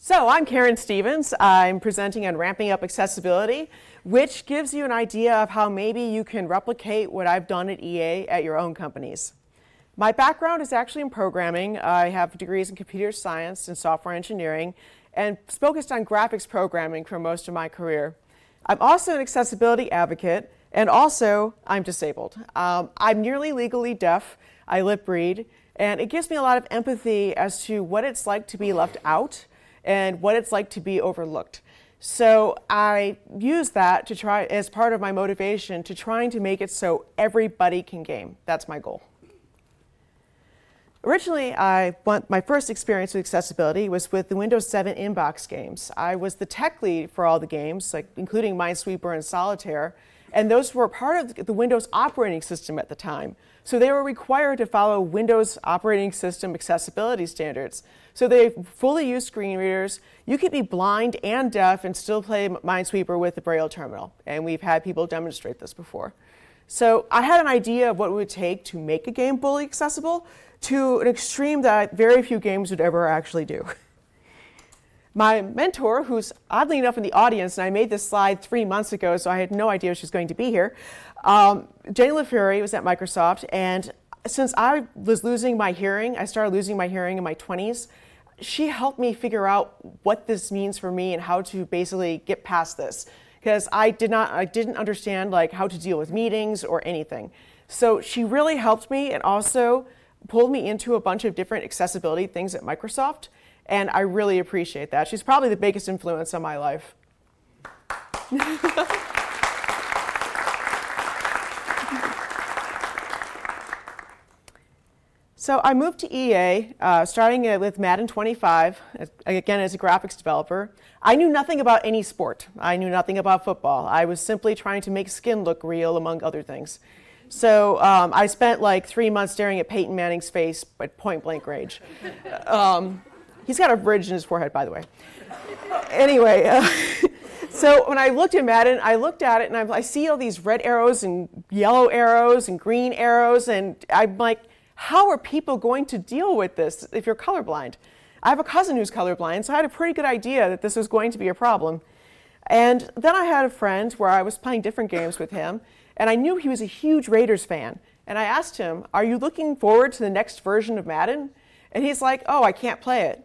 So I'm Karen Stevens. I'm presenting on Ramping Up Accessibility, which gives you an idea of how maybe you can replicate what I've done at EA at your own companies. My background is actually in programming. I have degrees in computer science and software engineering and focused on graphics programming for most of my career. I'm also an accessibility advocate and also I'm disabled. Um, I'm nearly legally deaf. I lip read and it gives me a lot of empathy as to what it's like to be left out and what it's like to be overlooked. So I use that to try as part of my motivation to trying to make it so everybody can game. That's my goal. Originally, I my first experience with accessibility was with the Windows 7 inbox games. I was the tech lead for all the games, like including Minesweeper and Solitaire, and those were part of the Windows operating system at the time. So they were required to follow Windows operating system accessibility standards. So they fully use screen readers. You could be blind and deaf and still play Minesweeper with the Braille terminal. And we've had people demonstrate this before. So I had an idea of what it would take to make a game fully accessible to an extreme that very few games would ever actually do. My mentor, who's oddly enough in the audience, and I made this slide three months ago, so I had no idea she was going to be here, um, Jenny Lay-Flurrie was at Microsoft, and since I was losing my hearing, I started losing my hearing in my 20s, she helped me figure out what this means for me and how to basically get past this. Because I did not I didn't understand like how to deal with meetings or anything. So she really helped me and also pulled me into a bunch of different accessibility things at Microsoft and I really appreciate that. She's probably the biggest influence on my life. So I moved to EA, uh, starting with Madden 25, again as a graphics developer. I knew nothing about any sport. I knew nothing about football. I was simply trying to make skin look real, among other things. So um, I spent like three months staring at Peyton Manning's face at point blank range. Um, he's got a bridge in his forehead, by the way. Anyway, uh, so when I looked at Madden, I looked at it and I, I see all these red arrows and yellow arrows and green arrows, and I'm like, how are people going to deal with this if you're colorblind? I have a cousin who's colorblind, so I had a pretty good idea that this was going to be a problem. And then I had a friend where I was playing different games with him, and I knew he was a huge Raiders fan. And I asked him, Are you looking forward to the next version of Madden? And he's like, Oh, I can't play it.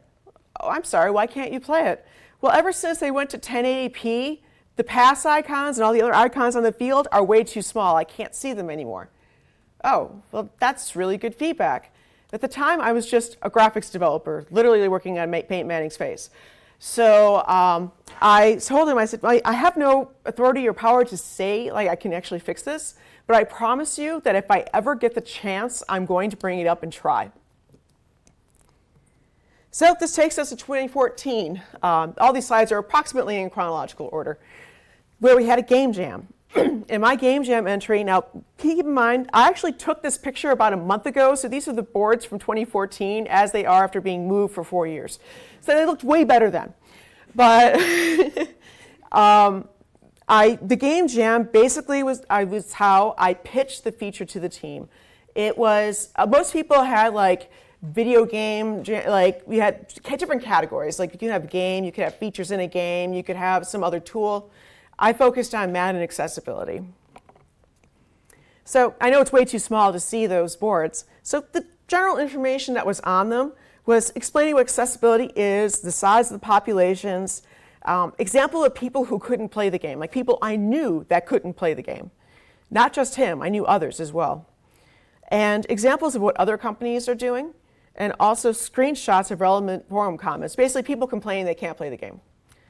Oh, I'm sorry, why can't you play it? Well, ever since they went to 1080p, the pass icons and all the other icons on the field are way too small. I can't see them anymore oh, well, that's really good feedback. At the time, I was just a graphics developer, literally working on Peyton Manning's face. So um, I told him, I said, I have no authority or power to say, like, I can actually fix this, but I promise you that if I ever get the chance, I'm going to bring it up and try. So this takes us to 2014. Um, all these slides are approximately in chronological order, where we had a game jam. in my game jam entry, now keep in mind, I actually took this picture about a month ago, so these are the boards from 2014 as they are after being moved for four years. So they looked way better then. But um, I, the game jam basically was, I, was how I pitched the feature to the team. It was, uh, most people had like video game, like we had different categories. Like you could have a game, you could have features in a game, you could have some other tool. I focused on Madden accessibility. So I know it's way too small to see those boards. So the general information that was on them was explaining what accessibility is, the size of the populations, um, example of people who couldn't play the game, like people I knew that couldn't play the game. Not just him, I knew others as well. And examples of what other companies are doing, and also screenshots of relevant forum comments. Basically, people complaining they can't play the game.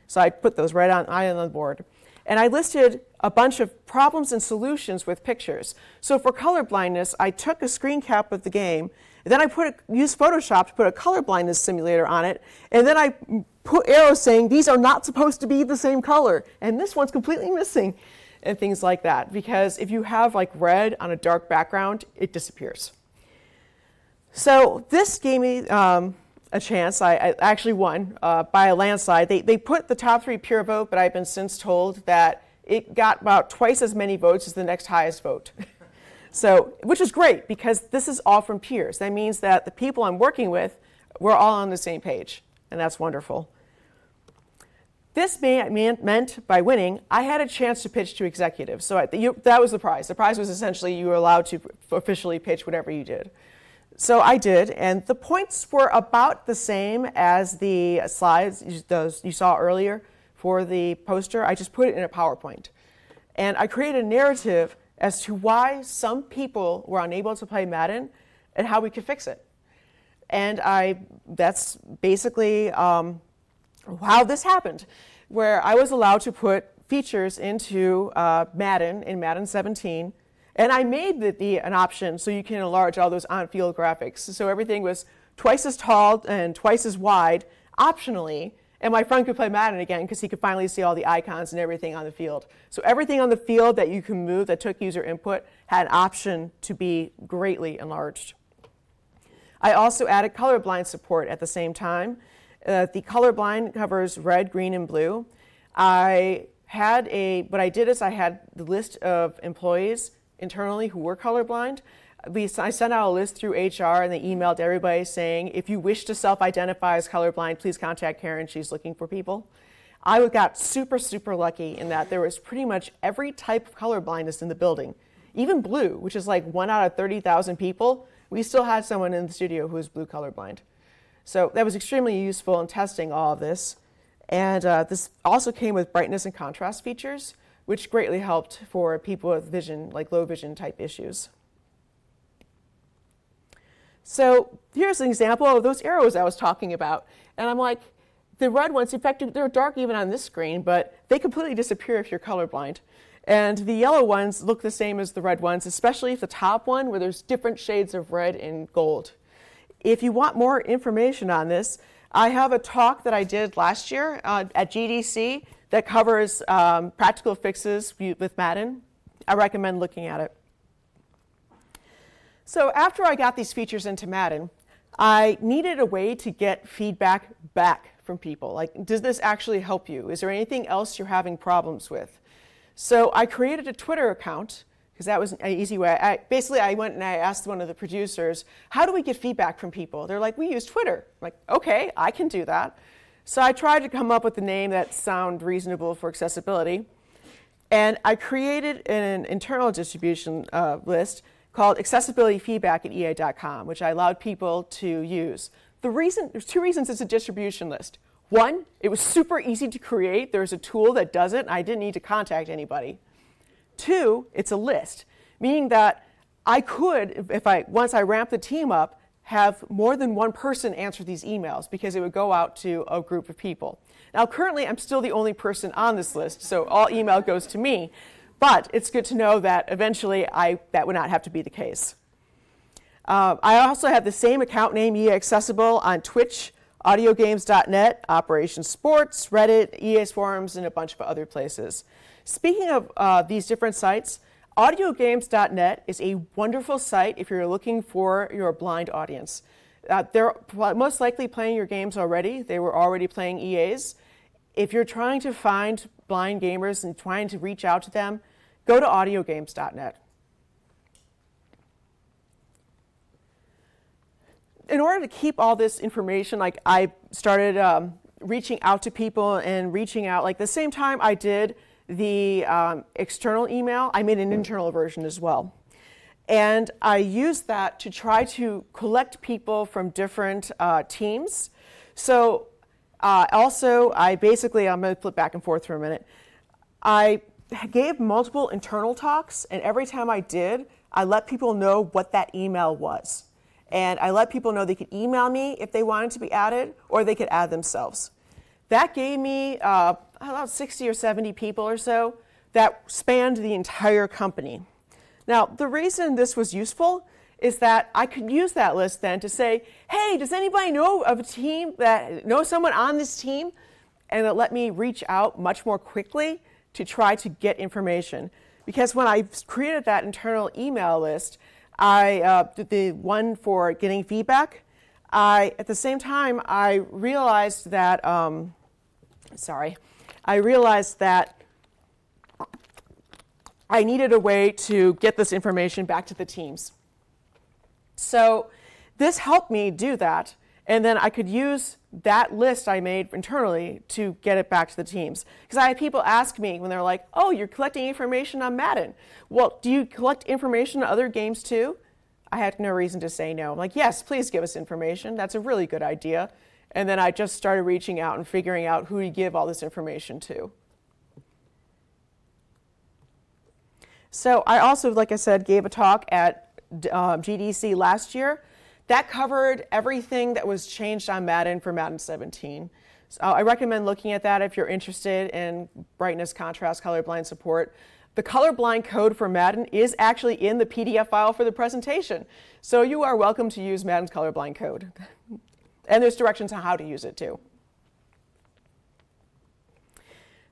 So I put those right on, on the board. And I listed a bunch of problems and solutions with pictures. So for color blindness, I took a screen cap of the game, then I put a, used Photoshop to put a color blindness simulator on it, and then I put arrows saying these are not supposed to be the same color, and this one's completely missing, and things like that. Because if you have like red on a dark background, it disappears. So this gave me um, a chance. I, I actually won uh, by a landslide. They, they put the top three pure vote, but I've been since told that it got about twice as many votes as the next highest vote. so, which is great because this is all from peers. That means that the people I'm working with, we're all on the same page, and that's wonderful. This meant by winning, I had a chance to pitch to executives. So I, you, that was the prize. The prize was essentially you were allowed to officially pitch whatever you did. So I did, and the points were about the same as the slides those you saw earlier for the poster. I just put it in a PowerPoint. And I created a narrative as to why some people were unable to play Madden and how we could fix it. And I, that's basically um, how this happened, where I was allowed to put features into uh, Madden in Madden 17, and I made the, the, an option so you can enlarge all those on-field graphics. So everything was twice as tall and twice as wide, optionally, and my friend could play Madden again because he could finally see all the icons and everything on the field. So everything on the field that you can move that took user input had an option to be greatly enlarged. I also added colorblind support at the same time. Uh, the colorblind covers red, green, and blue. I had a, what I did is I had the list of employees internally who were colorblind. We, I sent out a list through HR and they emailed everybody saying, if you wish to self identify as colorblind, please contact Karen. She's looking for people. I got super, super lucky in that there was pretty much every type of colorblindness in the building. Even blue, which is like one out of 30,000 people, we still had someone in the studio who was blue colorblind. So that was extremely useful in testing all of this. And uh, this also came with brightness and contrast features, which greatly helped for people with vision, like low vision type issues. So here's an example of those arrows I was talking about. And I'm like, the red ones, in fact, they're dark even on this screen, but they completely disappear if you're colorblind. And the yellow ones look the same as the red ones, especially if the top one, where there's different shades of red and gold. If you want more information on this, I have a talk that I did last year uh, at GDC that covers um, practical fixes with Madden. I recommend looking at it. So after I got these features into Madden, I needed a way to get feedback back from people. Like, does this actually help you? Is there anything else you're having problems with? So I created a Twitter account because that was an easy way. I, basically, I went and I asked one of the producers, how do we get feedback from people? They're like, we use Twitter. I'm like, okay, I can do that. So I tried to come up with a name that sounded reasonable for accessibility. And I created an internal distribution uh, list called accessibility feedback at EA.com, which I allowed people to use. The reason, there's two reasons it's a distribution list. One, it was super easy to create. There's a tool that does it. and I didn't need to contact anybody. Two, it's a list, meaning that I could, if I once I ramp the team up, have more than one person answer these emails because it would go out to a group of people. Now, currently, I'm still the only person on this list, so all email goes to me. But it's good to know that eventually I, that would not have to be the case. Uh, I also have the same account name, EA Accessible, on Twitch, audiogames.net, Operation Sports, Reddit, EA's forums, and a bunch of other places. Speaking of uh, these different sites, audiogames.net is a wonderful site if you're looking for your blind audience. Uh, they're most likely playing your games already. They were already playing EA's. If you're trying to find blind gamers and trying to reach out to them, go to audiogames.net. In order to keep all this information, like I started um, reaching out to people and reaching out, like the same time I did the um, external email, I made an internal version as well. And I used that to try to collect people from different uh, teams. So uh, also, I basically, I'm going to flip back and forth for a minute. I gave multiple internal talks, and every time I did, I let people know what that email was. And I let people know they could email me if they wanted to be added, or they could add themselves. That gave me uh, about 60 or 70 people or so that spanned the entire company. Now, the reason this was useful is that I could use that list then to say, hey, does anybody know of a team that know someone on this team? And it let me reach out much more quickly to try to get information. Because when I created that internal email list, I uh, the one for getting feedback. I at the same time I realized that um, sorry, I realized that I needed a way to get this information back to the teams. So this helped me do that. And then I could use that list I made internally to get it back to the teams. Because I had people ask me when they're like, oh, you're collecting information on Madden. Well, do you collect information on other games too? I had no reason to say no. I'm like, yes, please give us information. That's a really good idea. And then I just started reaching out and figuring out who to give all this information to. So I also, like I said, gave a talk at uh, GDC last year that covered everything that was changed on Madden for Madden 17. So I recommend looking at that if you're interested in brightness, contrast, colorblind support. The colorblind code for Madden is actually in the PDF file for the presentation. So you are welcome to use Madden's colorblind code. and there's directions on how to use it too.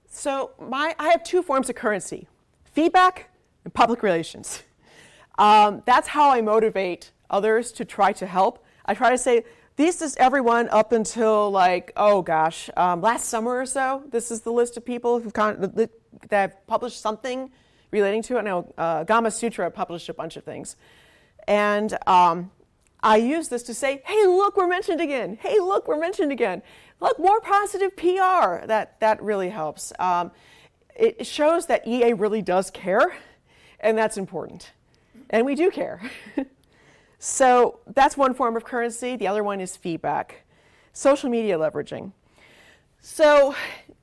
So my, I have two forms of currency, feedback and public relations. Um, that's how I motivate others to try to help. I try to say, this is everyone up until like, oh gosh, um, last summer or so. This is the list of people who've that have published something relating to it. Now, uh, Gamasutra published a bunch of things. And um, I use this to say, hey, look, we're mentioned again. Hey, look, we're mentioned again. Look, more positive PR. That, that really helps. Um, it shows that EA really does care, and that's important. And we do care. So that's one form of currency. The other one is feedback. Social media leveraging. So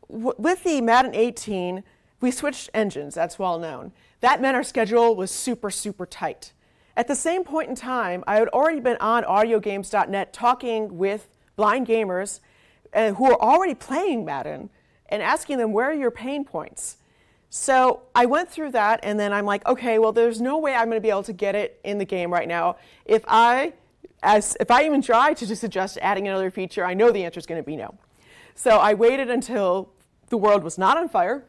with the Madden 18, we switched engines, that's well known. That meant our schedule was super, super tight. At the same point in time, I had already been on audiogames.net talking with blind gamers uh, who are already playing Madden and asking them, where are your pain points? So I went through that, and then I'm like, okay, well, there's no way I'm going to be able to get it in the game right now. If I, as if I even try to just suggest adding another feature, I know the answer is going to be no. So I waited until the world was not on fire,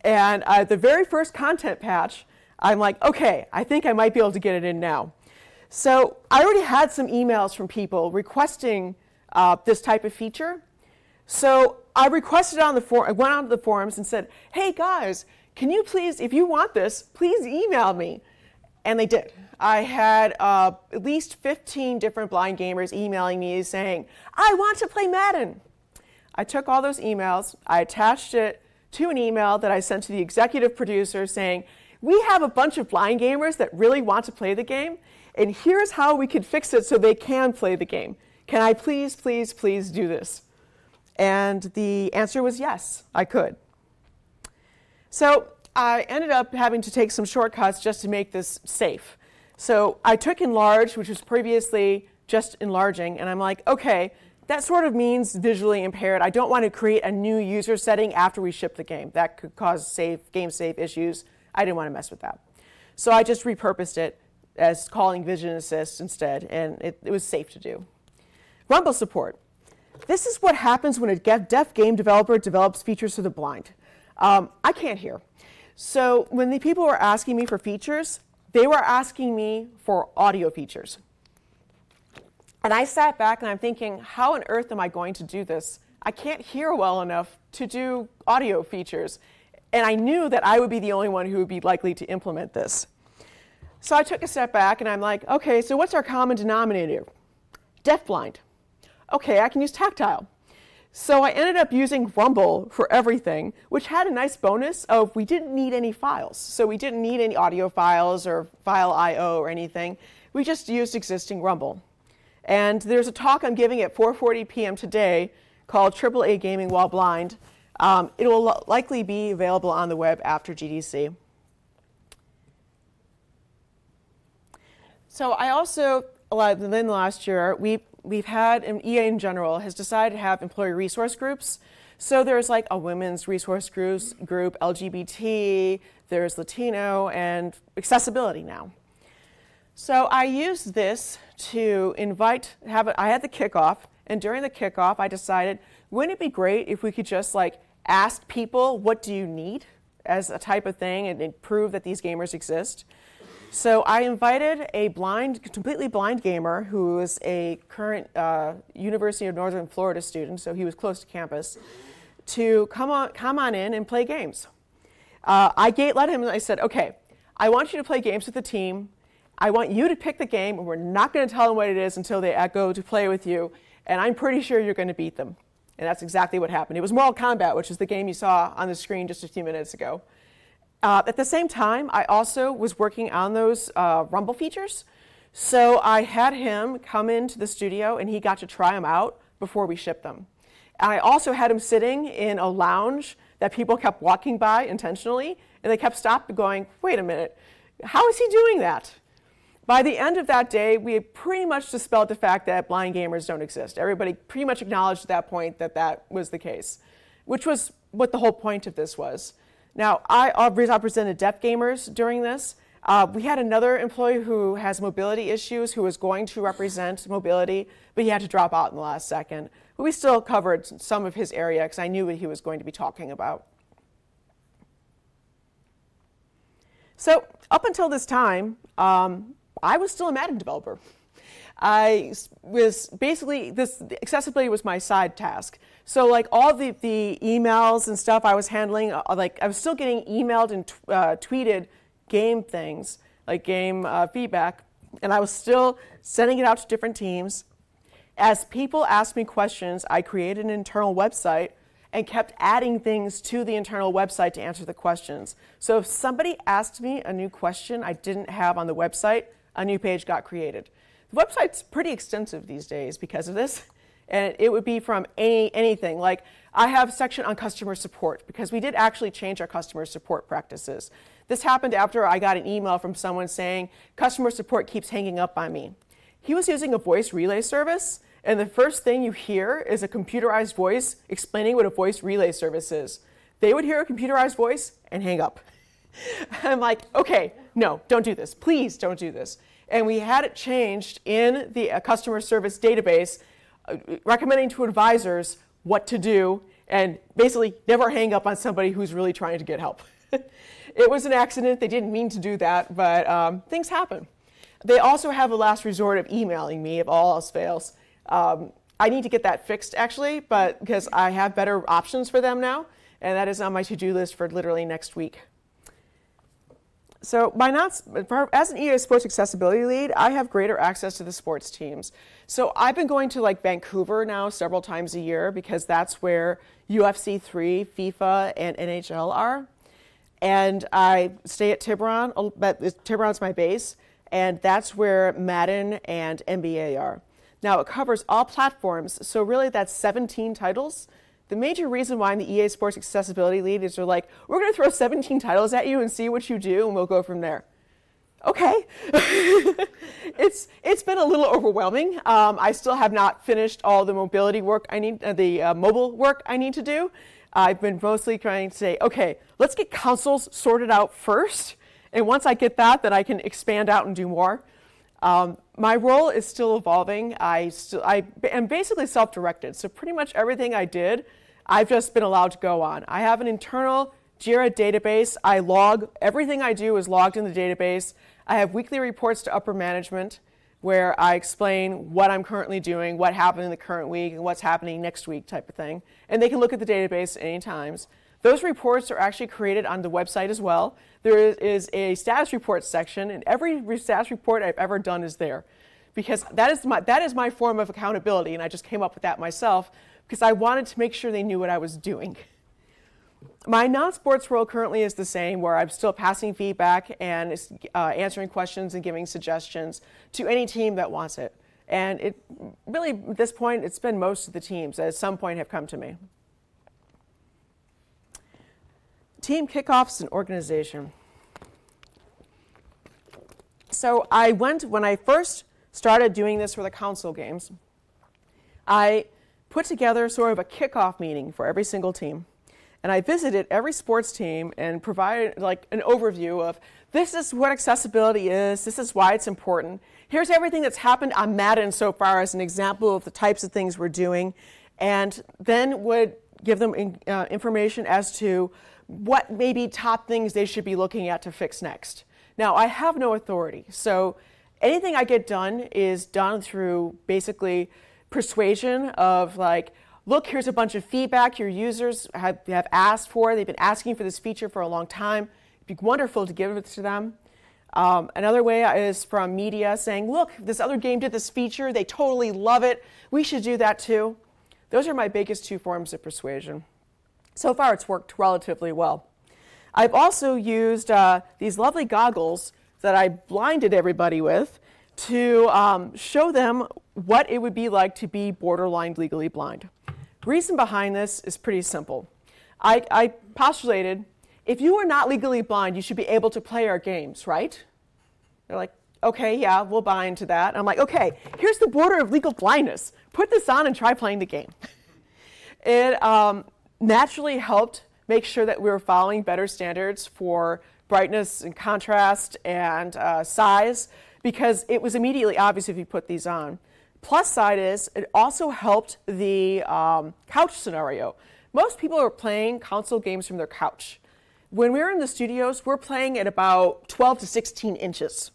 and uh, the very first content patch, I'm like, okay, I think I might be able to get it in now. So I already had some emails from people requesting uh, this type of feature. So I requested on the forum, I went onto the forums and said, hey guys, can you please, if you want this, please email me. And they did. I had uh, at least 15 different blind gamers emailing me saying, I want to play Madden. I took all those emails, I attached it to an email that I sent to the executive producer saying, we have a bunch of blind gamers that really want to play the game, and here's how we could fix it so they can play the game. Can I please, please, please do this? And the answer was yes, I could. So I ended up having to take some shortcuts just to make this safe. So I took enlarge, which was previously just enlarging, and I'm like, okay, that sort of means visually impaired. I don't want to create a new user setting after we ship the game. That could cause save, game save issues. I didn't want to mess with that. So I just repurposed it as calling Vision Assist instead, and it, it was safe to do. Rumble support. This is what happens when a deaf game developer develops features for the blind. Um, I can't hear. So when the people were asking me for features, they were asking me for audio features. And I sat back and I'm thinking, how on earth am I going to do this? I can't hear well enough to do audio features. And I knew that I would be the only one who would be likely to implement this. So I took a step back and I'm like, okay, so what's our common denominator? Deafblind okay, I can use tactile. So I ended up using Rumble for everything, which had a nice bonus of we didn't need any files. So we didn't need any audio files or file I.O. or anything. We just used existing Rumble. And there's a talk I'm giving at 4.40 p.m. today called AAA Gaming While Blind. Um, it will likely be available on the web after GDC. So I also, then last year, we we've had, and EA in general, has decided to have employee resource groups. So there's like a women's resource groups, group, LGBT, there's Latino, and accessibility now. So I used this to invite, have it, I had the kickoff, and during the kickoff, I decided, wouldn't it be great if we could just like ask people, what do you need as a type of thing, and, prove that these gamers exist? So I invited a blind, completely blind gamer who is a current uh, University of Northern Florida student, so he was close to campus, to come on, come on in and play games. Uh, I gate let him and I said, okay, I want you to play games with the team. I want you to pick the game, and we're not going to tell them what it is until they go to play with you. and I'm pretty sure you're going to beat them. And that's exactly what happened. It was Mortal Kombat, which is the game you saw on the screen just a few minutes ago. Uh, at the same time, I also was working on those uh, Rumble features. So I had him come into the studio and he got to try them out before we shipped them. I also had him sitting in a lounge that people kept walking by intentionally and they kept stopping going, wait a minute, how is he doing that? By the end of that day, we had pretty much dispelled the fact that blind gamers don't exist. Everybody pretty much acknowledged at that point that that was the case, which was what the whole point of this was. Now, I represented deaf gamers during this. Uh, we had another employee who has mobility issues who was going to represent mobility, but he had to drop out in the last second. But we still covered some of his area because I knew what he was going to be talking about. So up until this time, um, I was still a Madden developer. I was basically this accessibility was my side task. So like all the, the emails and stuff I was handling, uh, like I was still getting emailed and uh, tweeted game things, like game uh, feedback, and I was still sending it out to different teams. As people asked me questions, I created an internal website and kept adding things to the internal website to answer the questions. So if somebody asked me a new question I didn't have on the website, a new page got created. The website's pretty extensive these days because of this, and it would be from any anything. Like I have a section on customer support because we did actually change our customer support practices. This happened after I got an email from someone saying customer support keeps hanging up on me. He was using a voice relay service, and the first thing you hear is a computerized voice explaining what a voice relay service is. They would hear a computerized voice and hang up. I'm like, okay, no, don't do this. Please don't do this. And we had it changed in the uh, customer service database, uh, recommending to advisors what to do and basically never hang up on somebody who's really trying to get help. it was an accident. They didn't mean to do that, but um, things happen. They also have a last resort of emailing me if all else fails. Um, I need to get that fixed actually, but because I have better options for them now, and that is on my to-do list for literally next week. So by not, as an EA Sports accessibility lead, I have greater access to the sports teams. So I've been going to like Vancouver now several times a year because that's where UFC 3, FIFA, and NHL are. And I stay at Tiburon, but Tiburon's my base, and that's where Madden and NBA are. Now it covers all platforms, so really that's 17 titles. The major reason why I'm the EA Sports Accessibility Lead is they're like, we're going to throw 17 titles at you and see what you do, and we'll go from there. Okay. it's, it's been a little overwhelming. Um, I still have not finished all the mobility work I need, uh, the uh, mobile work I need to do. I've been mostly trying to say, okay, let's get consoles sorted out first. And once I get that, then I can expand out and do more. Um, my role is still evolving. I, still, I am basically self-directed. So pretty much everything I did, I've just been allowed to go on. I have an internal JIRA database. I log, everything I do is logged in the database. I have weekly reports to upper management where I explain what I'm currently doing, what happened in the current week, and what's happening next week type of thing. And they can look at the database at any times. Those reports are actually created on the website as well. There is, a status report section, and every status report I've ever done is there. Because that is, my, that is my form of accountability, and I just came up with that myself because I wanted to make sure they knew what I was doing. My non-sports role currently is the same, where I'm still passing feedback and uh, answering questions and giving suggestions to any team that wants it. And it really, at this point, it's been most of the teams that at some point have come to me. Team kickoffs and organization. So I went, when I first started doing this for the console games, I put together sort of a kickoff meeting for every single team. And I visited every sports team and provided like an overview of this is what accessibility is, this is why it's important. Here's everything that's happened on Madden so far as an example of the types of things we're doing. And then would give them in, uh, information as to what maybe top things they should be looking at to fix next. Now, I have no authority, so anything I get done is done through basically persuasion of like, look, here's a bunch of feedback your users have, have asked for. They've been asking for this feature for a long time. It'd be wonderful to give it to them. Um, another way is from media saying, look, this other game did this feature, they totally love it, we should do that too. Those are my biggest two forms of persuasion. So far, it's worked relatively well. I've also used uh, these lovely goggles that I blinded everybody with to um, show them what it would be like to be borderline legally blind. Reason behind this is pretty simple. I, I postulated if you are not legally blind, you should be able to play our games, right? They're like, okay, yeah, we'll buy into that. I'm like, okay, here's the border of legal blindness. Put this on and try playing the game. it um, naturally helped make sure that we were following better standards for brightness and contrast and uh, size because it was immediately obvious if you put these on. Plus side is it also helped the um, couch scenario. Most people are playing console games from their couch. When we're in the studios, we're playing at about 12 to 16 inches.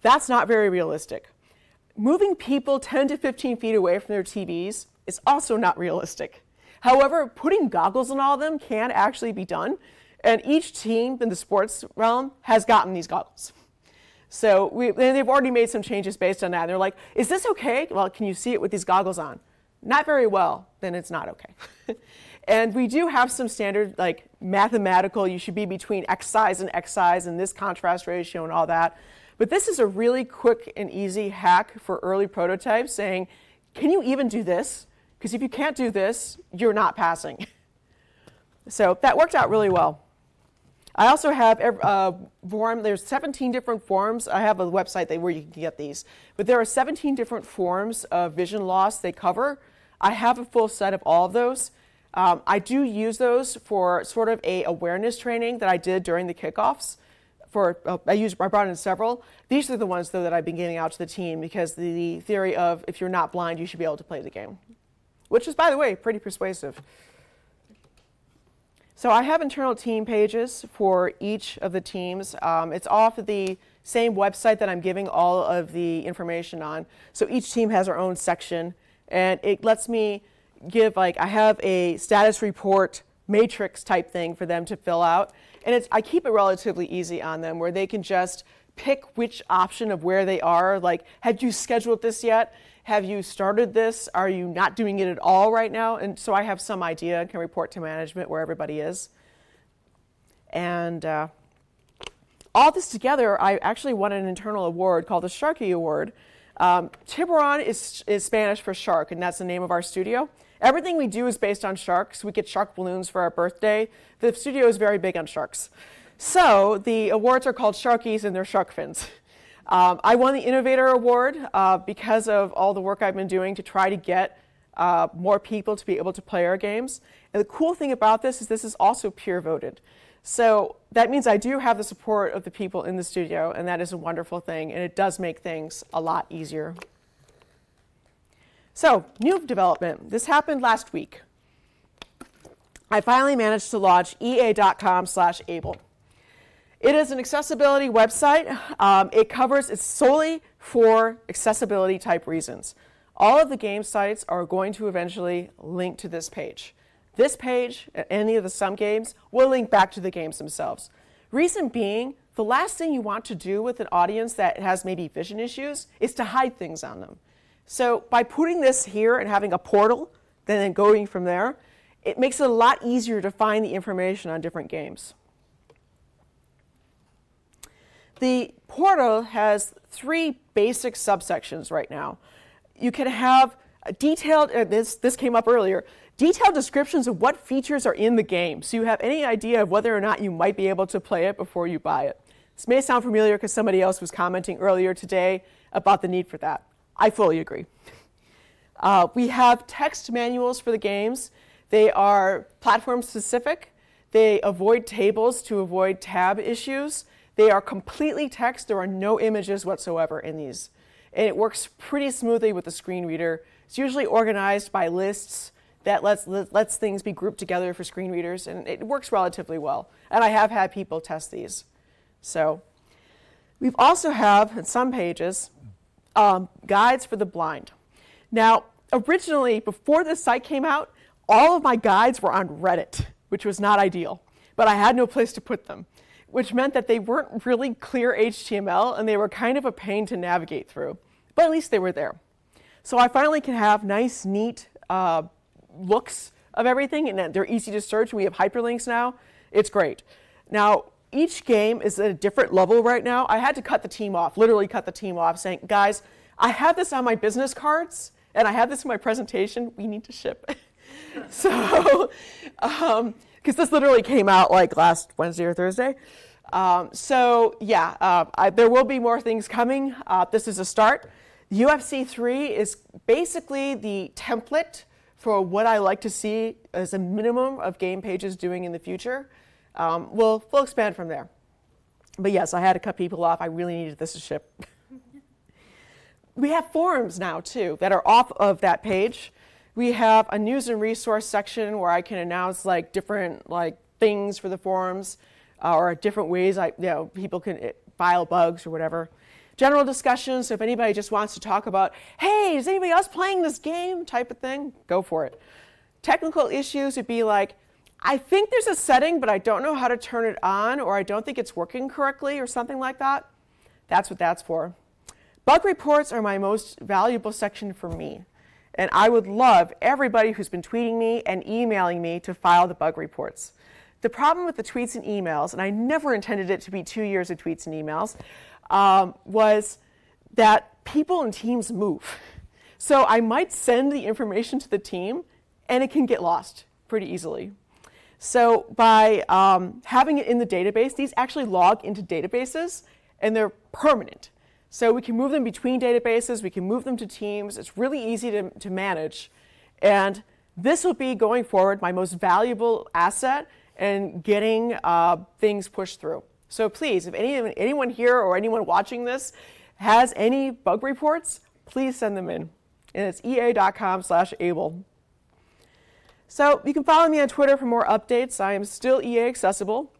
That's not very realistic. Moving people 10 to 15 feet away from their TVs is also not realistic. However, putting goggles on all of them can actually be done, and each team in the sports realm has gotten these goggles. So we, they've already made some changes based on that. They're like, is this okay? Well, can you see it with these goggles on? Not very well, then it's not okay. and we do have some standard, like mathematical, you should be between X size and X size and this contrast ratio and all that. But this is a really quick and easy hack for early prototypes saying, can you even do this? Because if you can't do this, you're not passing. so that worked out really well. I also have a uh, form, there's 17 different forms. I have a website that, where you can get these. But there are 17 different forms of vision loss they cover. I have a full set of all of those. Um, I do use those for sort of a awareness training that I did during the kickoffs. For uh, I used I brought in several. These are the ones though that I've been giving out to the team because the, the theory of if you're not blind, you should be able to play the game, which is by the way pretty persuasive. So I have internal team pages for each of the teams. Um, it's off of the same website that I'm giving all of the information on. So each team has their own section, and it lets me give like I have a status report matrix type thing for them to fill out, and it's I keep it relatively easy on them where they can just pick which option of where they are. Like, have you scheduled this yet? Have you started this? Are you not doing it at all right now? And so I have some idea and can report to management where everybody is. And uh, all this together, I actually won an internal award called the Sharky Award. Um, Tiburon is, is Spanish for shark, and that's the name of our studio. Everything we do is based on sharks. We get shark balloons for our birthday. The studio is very big on sharks. So the awards are called Sharkies, and they're shark fins. Um, I won the Innovator Award uh, because of all the work I've been doing to try to get uh, more people to be able to play our games. And the cool thing about this is this is also peer voted. So that means I do have the support of the people in the studio, and that is a wonderful thing, and it does make things a lot easier. So, new development. This happened last week. I finally managed to launch ea.com slash able. It is an accessibility website. Um, it covers, it's solely for accessibility type reasons. All of the game sites are going to eventually link to this page. This page, any of the some games, will link back to the games themselves. Reason being, the last thing you want to do with an audience that has maybe vision issues is to hide things on them. So by putting this here and having a portal, then going from there, it makes it a lot easier to find the information on different games. The portal has three basic subsections right now. You can have detailed, uh, this, this came up earlier, detailed descriptions of what features are in the game so you have any idea of whether or not you might be able to play it before you buy it. This may sound familiar because somebody else was commenting earlier today about the need for that. I fully agree. Uh, we have text manuals for the games. They are platform specific. They avoid tables to avoid tab issues. They are completely text. There are no images whatsoever in these. And it works pretty smoothly with the screen reader. It's usually organized by lists that lets, lets things be grouped together for screen readers, and it works relatively well. And I have had people test these. So we've also have, in some pages, um, guides for the blind. Now, originally, before this site came out, all of my guides were on Reddit, which was not ideal, but I had no place to put them which meant that they weren't really clear HTML and they were kind of a pain to navigate through. But at least they were there. So I finally can have nice, neat uh, looks of everything, and they're easy to search. We have hyperlinks now. It's great. Now, each game is at a different level right now. I had to cut the team off, literally cut the team off, saying, guys, I have this on my business cards, and I have this in my presentation. We need to ship. so, because this literally came out like last Wednesday or Thursday. Um, so, yeah, uh, I, there will be more things coming. Uh, this is a start. UFC 3 is basically the template for what I like to see as a minimum of game pages doing in the future. Um, we'll, we'll expand from there. But yes, I had to cut people off. I really needed this to ship. we have forums now, too, that are off of that page. We have a news and resource section where I can announce like different like things for the forums uh, or different ways I, you know, people can eh, file bugs or whatever. General discussions, so if anybody just wants to talk about, hey, is anybody else playing this game type of thing, go for it. Technical issues would be like, I think there's a setting, but I don't know how to turn it on, or I don't think it's working correctly, or something like that. That's what that's for. Bug reports are my most valuable section for me. And I would love everybody who's been tweeting me and emailing me to file the bug reports. The problem with the tweets and emails, and I never intended it to be two years of tweets and emails, um, was that people and teams move. So I might send the information to the team and it can get lost pretty easily. So by um, having it in the database, these actually log into databases and they're permanent. So we can move them between databases, we can move them to teams. It's really easy to, to manage. And this will be going forward my most valuable asset in getting uh, things pushed through. So please, if any, anyone here or anyone watching this has any bug reports, please send them in. And it's ea.com slash able. So you can follow me on Twitter for more updates. I am still EA accessible.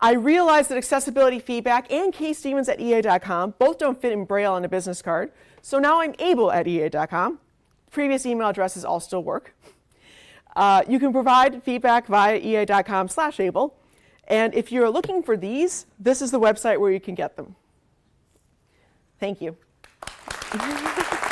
I realize that accessibility feedback and kstevens at ea.com both don't fit in Braille on a business card. So now I'm able at ea.com. Previous email addresses all still work. Uh, you can provide feedback via ea.com slash able. And if you're looking for these, this is the website where you can get them. Thank you.